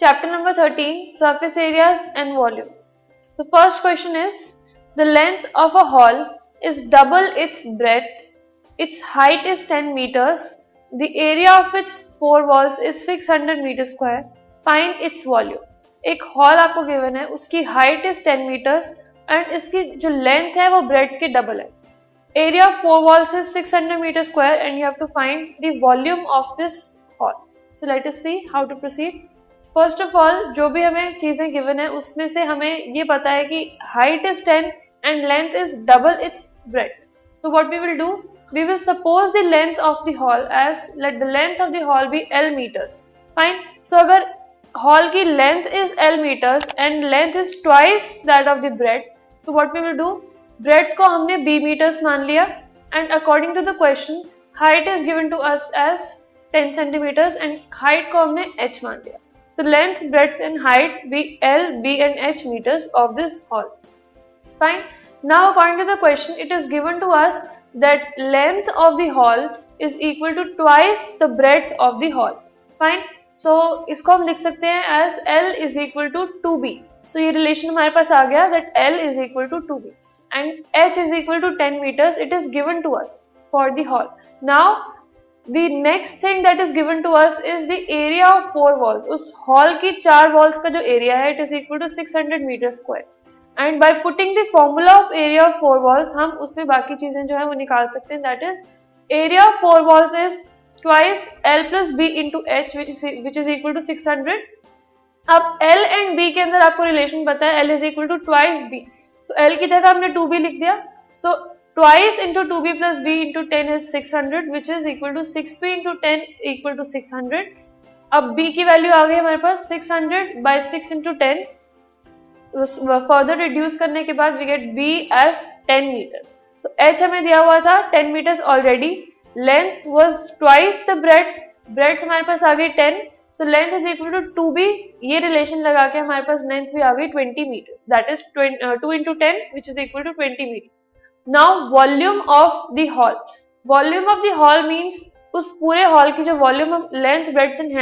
chapter number 13 surface areas and volumes. So first question is the length of a hall is double its breadth, its height is 10 meters, the area of its four walls is 600 meter square, find its volume. एक hall आपको given है उसकी height is 10 metres and इसकी जो length है वो bread के double है area of four walls is 600 metre square and you have to find the volume of this hall so let us see how to proceed first of all जो भी हमें चीज़ें गिवन है, उसमें से हमें ये पता है कि height is ten and length is double its breadth so what we will do we will suppose the length of the hall as let the length of the hall be L meters fine so अगर hall की length is L meters and length is twice that of the breadth so what we will do breadth को हमने B metres मान लिया. And according to the question height is given to us as ten centimeters and height को हमने H मान लिया. So length, breadth and height be L, B and H meters of this hall. Fine. Now according to the question it is given to us that length of the hall is equal to twice the breadth of the hall. Fine. So इसको हम लिख सकते हैं as L is equal to 2B. So ये relation हमारे पास आ गया that L is equal to 2B and H is equal to 10 meters. It is given to us for the hall. Now the next thing that is given to us is the area of four walls उस hall की चार walls का जो area है it is equal to six hundred meter square and by putting the of area of four walls हम उसमें बाकी चीज़ें जो है वो निकाल सकते हैं. That is area of four walls is twice L plus B into H which is equal to six hundred अब एल एंड बी के अंदर आपको रिलेशन पता है L is equal to twice B so L की जगह हमने to be लिख दिया. सो twice into 2b plus b into 10 is 600 which is equal to 6b into 10 equal to 600 अब b की वैल्यू आ गई हमारे पास 600 by 6 into 10 फर्दर रिड्यूस करने के बाद we get b as 10 meters so h हमें दिया हुआ था 10 meters already length was twice the breadth breadth हमारे पास आ गई 10 so length is equal to 2b ये relation लगा के हमारे पास length भी आ गई 20 meters that is 20, uh, 2 into 10 which is equal to 20 meters now volume of the hall volume of the hall means उस पूरे हॉल की जो वॉल्यूम हम लेंथ ब्रेथ एंड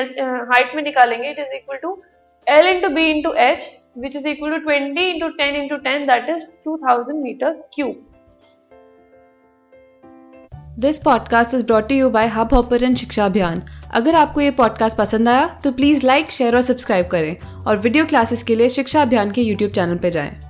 हाइट में निकालेंगे it is equal to L into B into H which is equal to twenty into ten into ten that is two thousand meter cube this podcast is brought you by Hubhopper and Shiksha Abhiyan अगर आपको ये podcast पसंद आया तो please like share और subscribe करें। और video classes के लिए शिक्षा अभियान के यूट्यूब चैनल पर जाएँ।